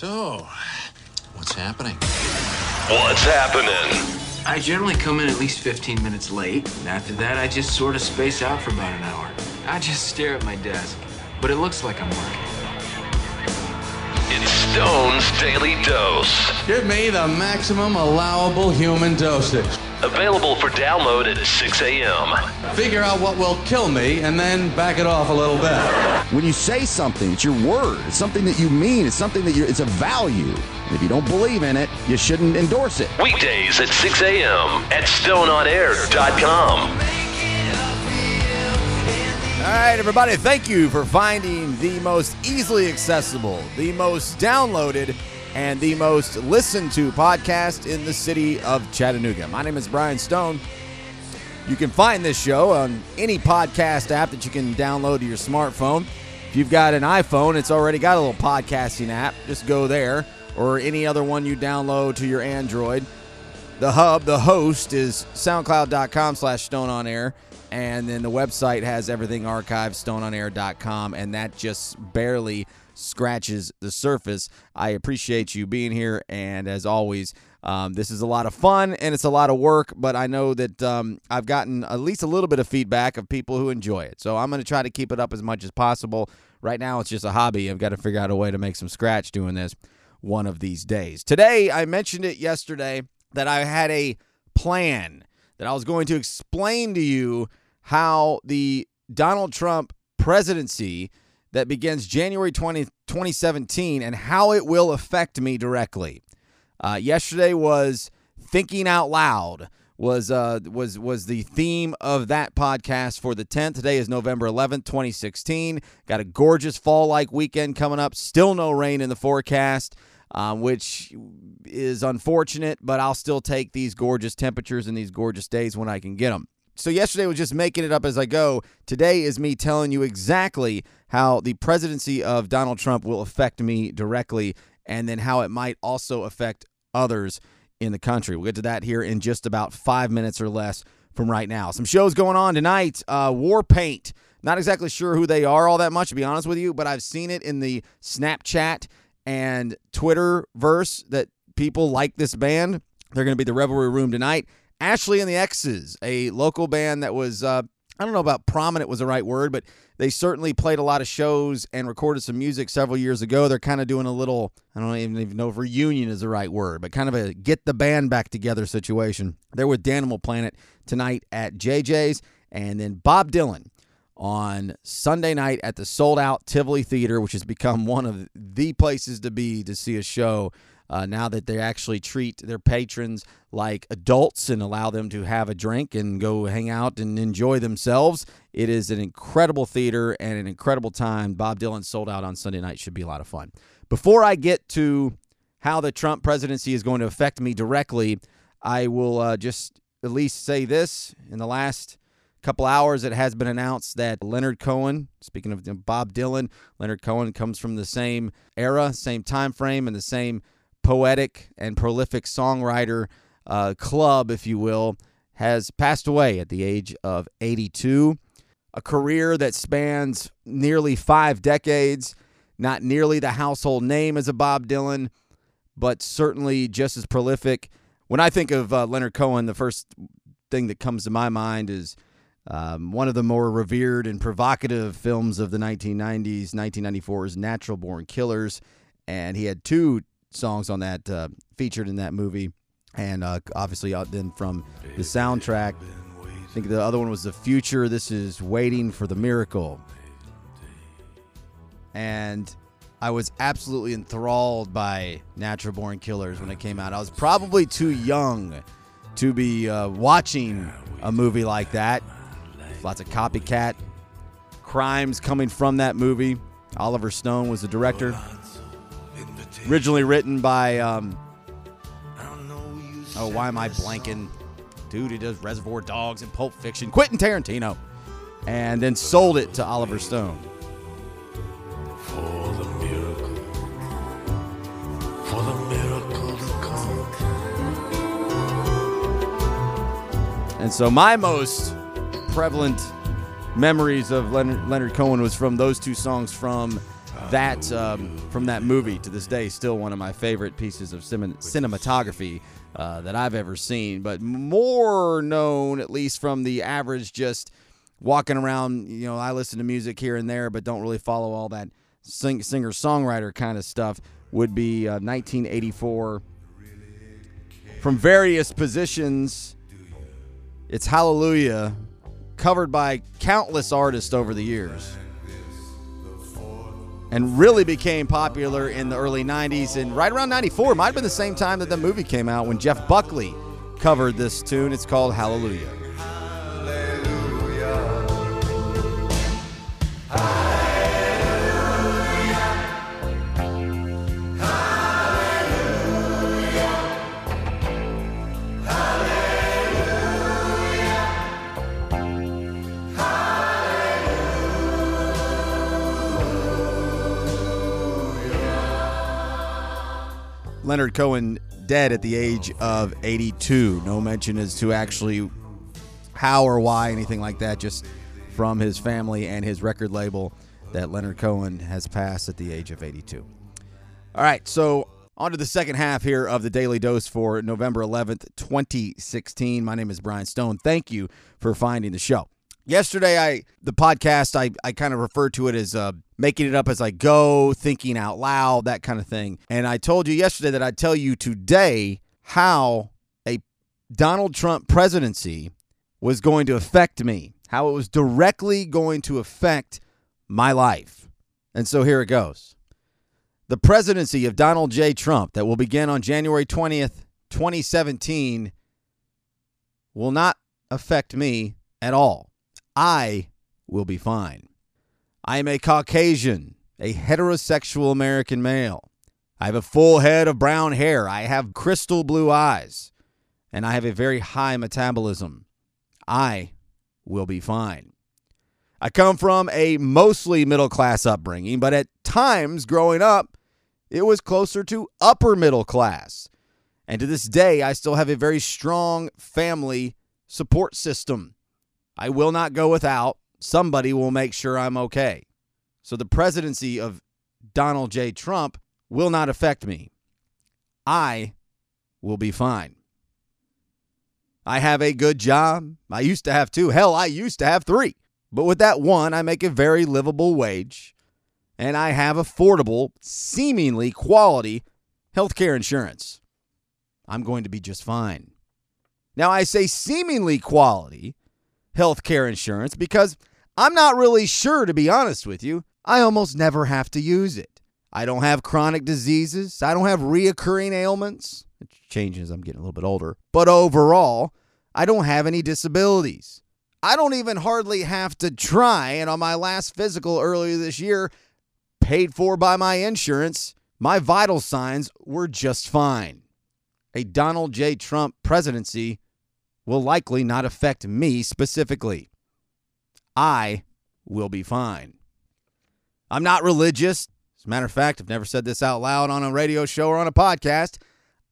So, what's happening? What's happening? I generally come in at least 15 minutes late, and after that, I just sort of space out for about an hour. I just stare at my desk, but it looks like I'm working. It's Stone's Daily Dose. Give me the maximum allowable human dosage. Available for download at 6 a.m. Figure out what will kill me and then back it off a little bit. When you say something, it's your word. It's something that you mean. It's something that you it's a value. And if you don't believe in it, you shouldn't endorse it. Weekdays at 6 a.m. at stoneonair.com. All right, everybody, thank you for finding the most easily accessible, the most downloaded, and the most listened to podcast in the city of Chattanooga. My name is Brian Stone. You can find this show on any podcast app that you can download to your smartphone. If you've got an iPhone, it's already got a little podcasting app. Just go there or any other one you download to your Android. The hub, the host is soundcloud.com slash stone on air. And then the website has everything archived, stoneonair.com. And that just barely scratches the surface. I appreciate you being here. And as always, um, this is a lot of fun and it's a lot of work, but I know that um, I've gotten at least a little bit of feedback of people who enjoy it. So I'm going to try to keep it up as much as possible. Right now, it's just a hobby. I've got to figure out a way to make some scratch doing this one of these days. Today, I mentioned it yesterday that I had a plan that I was going to explain to you how the Donald Trump presidency that begins January 20, 2017 and how it will affect me directly. Uh, yesterday was thinking out loud was uh, was was the theme of that podcast for the 10th. Today is November 11th, 2016. Got a gorgeous fall like weekend coming up. Still no rain in the forecast, um, which is unfortunate, but I'll still take these gorgeous temperatures and these gorgeous days when I can get them. So yesterday was just making it up as I go. Today is me telling you exactly how the presidency of Donald Trump will affect me directly and then how it might also affect others in the country. We'll get to that here in just about five minutes or less from right now. Some shows going on tonight. Uh, Warpaint. Not exactly sure who they are all that much, to be honest with you, but I've seen it in the Snapchat and Twitter verse that people like this band. They're going to be the Revelry Room tonight. Ashley and the X's, a local band that was, uh, I don't know about prominent was the right word, but they certainly played a lot of shows and recorded some music several years ago. They're kind of doing a little, I don't even know if reunion is the right word, but kind of a get the band back together situation. They're with Danimal Planet tonight at JJ's, and then Bob Dylan on Sunday night at the sold out Tivoli Theater, which has become one of the places to be to see a show uh, now that they actually treat their patrons like adults and allow them to have a drink and go hang out and enjoy themselves. It is an incredible theater and an incredible time. Bob Dylan sold out on Sunday night. Should be a lot of fun. Before I get to how the Trump presidency is going to affect me directly, I will uh, just at least say this. In the last couple hours, it has been announced that Leonard Cohen, speaking of Bob Dylan, Leonard Cohen comes from the same era, same time frame, and the same poetic and prolific songwriter uh, club, if you will, has passed away at the age of 82. A career that spans nearly five decades, not nearly the household name as a Bob Dylan, but certainly just as prolific. When I think of uh, Leonard Cohen, the first thing that comes to my mind is um, one of the more revered and provocative films of the 1990s. 1994 is Natural Born Killers, and he had two songs on that uh, featured in that movie, and uh, obviously uh, then from the soundtrack. I think the other one was The Future. This is Waiting for the Miracle. And I was absolutely enthralled by Natural Born Killers when it came out. I was probably too young to be uh, watching a movie like that. Lots of copycat crimes coming from that movie. Oliver Stone was the director. Originally written by, um, oh, why am I blanking? Dude, he does Reservoir Dogs and Pulp Fiction. Quentin Tarantino. And then sold it to Oliver Stone. For the miracle, for the miracle to come. And so my most prevalent memories of Leonard, Leonard Cohen was from those two songs from that um, from that movie to this day still one of my favorite pieces of cin- cinematography uh, that I've ever seen. But more known, at least from the average, just walking around. You know, I listen to music here and there, but don't really follow all that sing- singer songwriter kind of stuff. Would be uh, 1984 from various positions. It's Hallelujah, covered by countless artists over the years. And really became popular in the early 90s. And right around 94, might have been the same time that the movie came out when Jeff Buckley covered this tune. It's called Hallelujah. Leonard Cohen dead at the age of 82. No mention as to actually how or why, anything like that, just from his family and his record label that Leonard Cohen has passed at the age of 82. All right, so on to the second half here of the Daily Dose for November 11th, 2016. My name is Brian Stone. Thank you for finding the show. Yesterday, I the podcast I, I kind of referred to it as uh, making it up as I go, thinking out loud, that kind of thing. And I told you yesterday that I'd tell you today how a Donald Trump presidency was going to affect me, how it was directly going to affect my life. And so here it goes. The presidency of Donald J. Trump that will begin on January 20th, 2017, will not affect me at all. I will be fine. I am a Caucasian, a heterosexual American male. I have a full head of brown hair. I have crystal blue eyes. And I have a very high metabolism. I will be fine. I come from a mostly middle class upbringing, but at times growing up, it was closer to upper middle class. And to this day, I still have a very strong family support system. I will not go without. Somebody will make sure I'm okay. So the presidency of Donald J. Trump will not affect me. I will be fine. I have a good job. I used to have two. Hell, I used to have three. But with that one, I make a very livable wage and I have affordable, seemingly quality healthcare insurance. I'm going to be just fine. Now, I say seemingly quality healthcare insurance because I'm not really sure, to be honest with you. I almost never have to use it. I don't have chronic diseases. I don't have reoccurring ailments. It changes, as I'm getting a little bit older. But overall, I don't have any disabilities. I don't even hardly have to try. And on my last physical earlier this year, paid for by my insurance, my vital signs were just fine. A Donald J. Trump presidency will likely not affect me specifically. I will be fine. I'm not religious. As a matter of fact, I've never said this out loud on a radio show or on a podcast.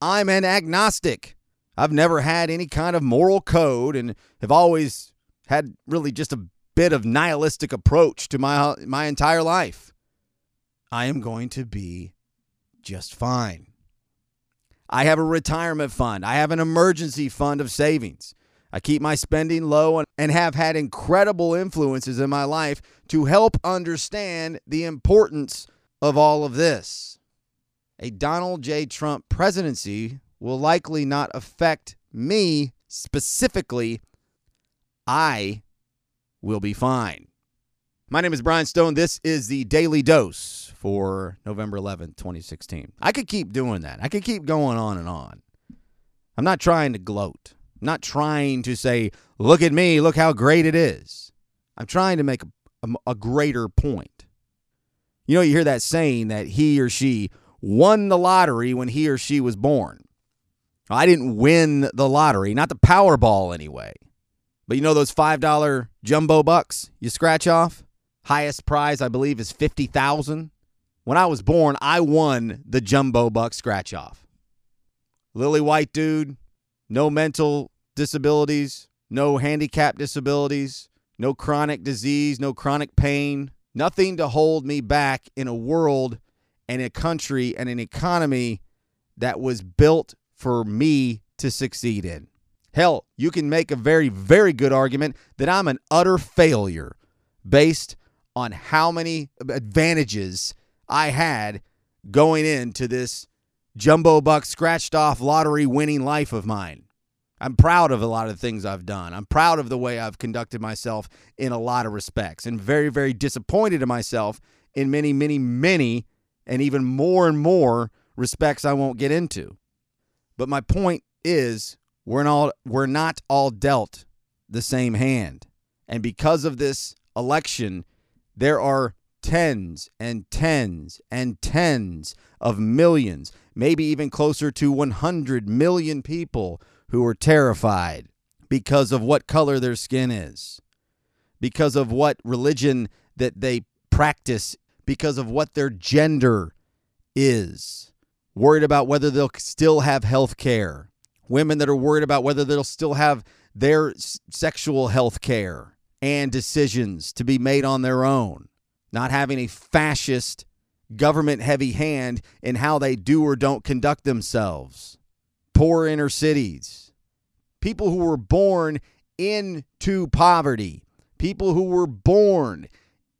I'm an agnostic. I've never had any kind of moral code and have always had really just a bit of nihilistic approach to my my entire life. I am going to be just fine. I have a retirement fund. I have an emergency fund of savings. I keep my spending low and have had incredible influences in my life to help understand the importance of all of this. A Donald J. Trump presidency will likely not affect me specifically. I will be fine. My name is Brian Stone. This is the Daily Dose for November 11th, 2016. I could keep doing that. I could keep going on and on. I'm not trying to gloat. I'm not trying to say, look at me, look how great it is. I'm trying to make a, a, a greater point. You know, you hear that saying that he or she won the lottery when he or she was born. I didn't win the lottery, not the Powerball anyway. But you know those $5 jumbo bucks you scratch off? Highest prize, I believe, is 50000 When I was born, I won the jumbo buck scratch off. Lily white dude, no mental disabilities, no handicap disabilities, no chronic disease, no chronic pain, Nothing to hold me back in a world and a country and an economy that was built for me to succeed in. Hell, you can make a very, very good argument that I'm an utter failure based on how many advantages I had going into this jumbo buck scratched off lottery winning life of mine. I'm proud of a lot of things I've done. I'm proud of the way I've conducted myself in a lot of respects and very, very disappointed in myself in many, many, many, and even more and more respects I won't get into. But my point is we're not we're not all dealt the same hand. And because of this election, there are tens and tens and tens of millions, maybe even closer to 100 million people who are terrified because of what color their skin is, because of what religion that they practice, because of what their gender is, worried about whether they'll still have health care, women that are worried about whether they'll still have their sexual health care and decisions to be made on their own, not having a fascist government heavy hand in how they do or don't conduct themselves. Poor inner cities, people who were born into poverty, people who were born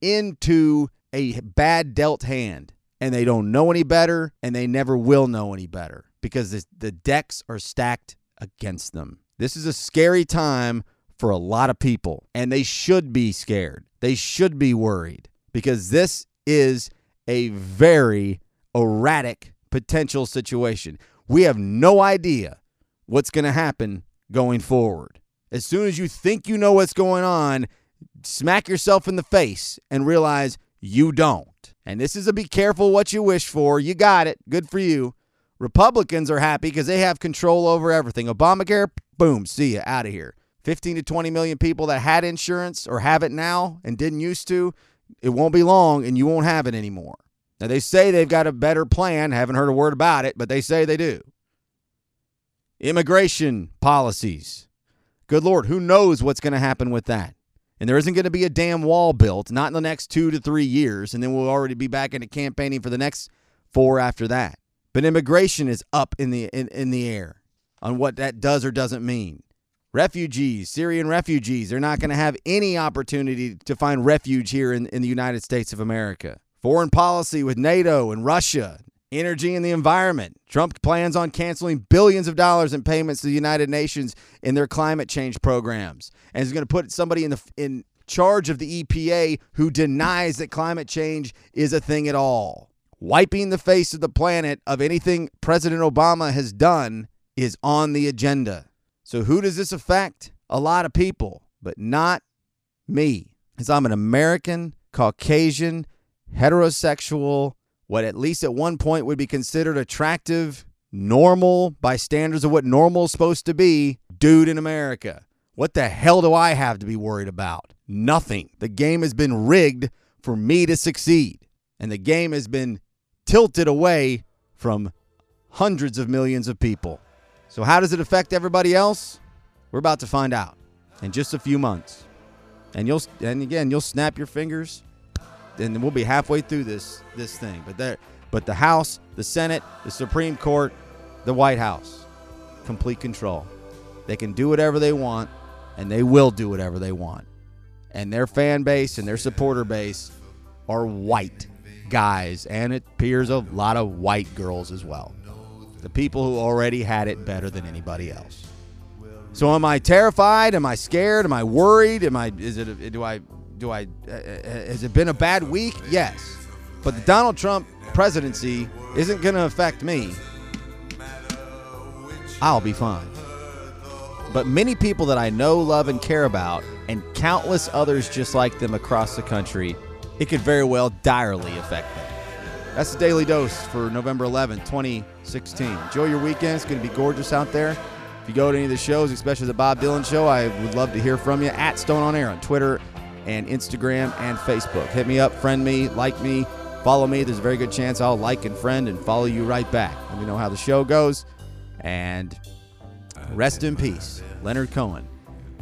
into a bad dealt hand and they don't know any better and they never will know any better because the, the decks are stacked against them. This is a scary time for a lot of people and they should be scared. They should be worried because this is a very erratic potential situation. We have no idea what's going to happen going forward. As soon as you think you know what's going on, smack yourself in the face and realize you don't. And this is a be careful what you wish for. You got it. Good for you. Republicans are happy because they have control over everything. Obamacare, boom, see you out of here. 15 to 20 million people that had insurance or have it now and didn't used to, it won't be long and you won't have it anymore. Now, they say they've got a better plan. Haven't heard a word about it, but they say they do. Immigration policies. Good Lord, who knows what's going to happen with that? And there isn't going to be a damn wall built, not in the next two to three years, and then we'll already be back into campaigning for the next four after that. But immigration is up in the in, in the air on what that does or doesn't mean. Refugees, Syrian refugees, they're not going to have any opportunity to find refuge here in, in the United States of America. Foreign policy with NATO and Russia, energy and the environment. Trump plans on canceling billions of dollars in payments to the United Nations in their climate change programs, and is going to put somebody in the in charge of the EPA who denies that climate change is a thing at all. Wiping the face of the planet of anything President Obama has done is on the agenda. So who does this affect? A lot of people, but not me. Because I'm an American, Caucasian, heterosexual, what at least at one point would be considered attractive, normal by standards of what normal is supposed to be, dude in America. What the hell do I have to be worried about? Nothing. The game has been rigged for me to succeed, and the game has been tilted away from hundreds of millions of people. So, how does it affect everybody else? We're about to find out in just a few months. And you'll and again, you'll snap your fingers and we'll be halfway through this this thing. But there but the House, the Senate, the Supreme Court, the White House, complete control. They can do whatever they want and they will do whatever they want. And their fan base and their supporter base are white guys and it appears a lot of white girls as well. The people who already had it better than anybody else. So am I terrified? Am I scared? Am I worried? Am I is it do I do I uh, has it been a bad week? Yes. But the Donald Trump presidency isn't going to affect me. I'll be fine. But many people that I know, love and care about and countless others just like them across the country, it could very well direly affect them. That's the Daily Dose for November 11th, 2016. Enjoy your weekend. It's going to be gorgeous out there. If you go to any of the shows, especially the Bob Dylan show, I would love to hear from you at Stone on Air on Twitter and Instagram and Facebook. Hit me up, friend me, like me, follow me. There's a very good chance I'll like and friend and follow you right back. Let me know how the show goes. And rest in peace, Leonard Cohen,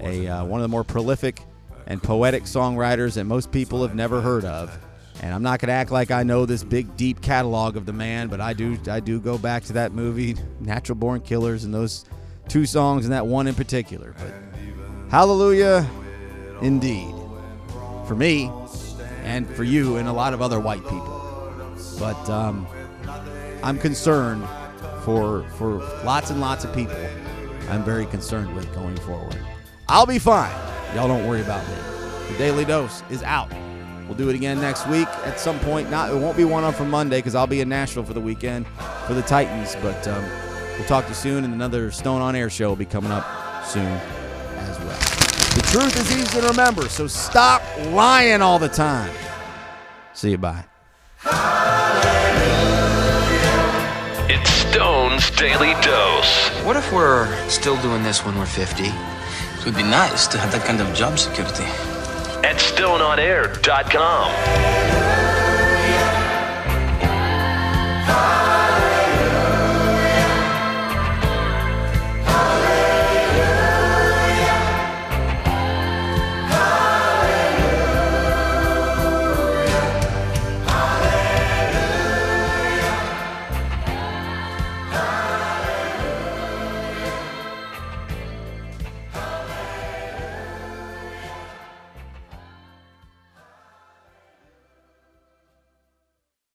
a uh, one of the more prolific and poetic songwriters that most people have never heard of. And I'm not going to act like I know this big, deep catalog of the man, but I do. I do go back to that movie, Natural Born Killers, and those two songs and that one in particular. But Hallelujah, indeed, for me, and for you, and a lot of other white people. But um, I'm concerned for for lots and lots of people. I'm very concerned with going forward. I'll be fine. Y'all don't worry about me. The Daily Dose is out. We'll do it again next week at some point. Not it won't be one on from Monday because I'll be in Nashville for the weekend for the Titans. But um, we'll talk to you soon, and another Stone on Air show will be coming up soon as well. The truth is easy to remember, so stop lying all the time. See you. Bye. It's Stone's Daily Dose. What if we're still doing this when we're 50? It would be nice to have that kind of job security. At StoneOnAir.com.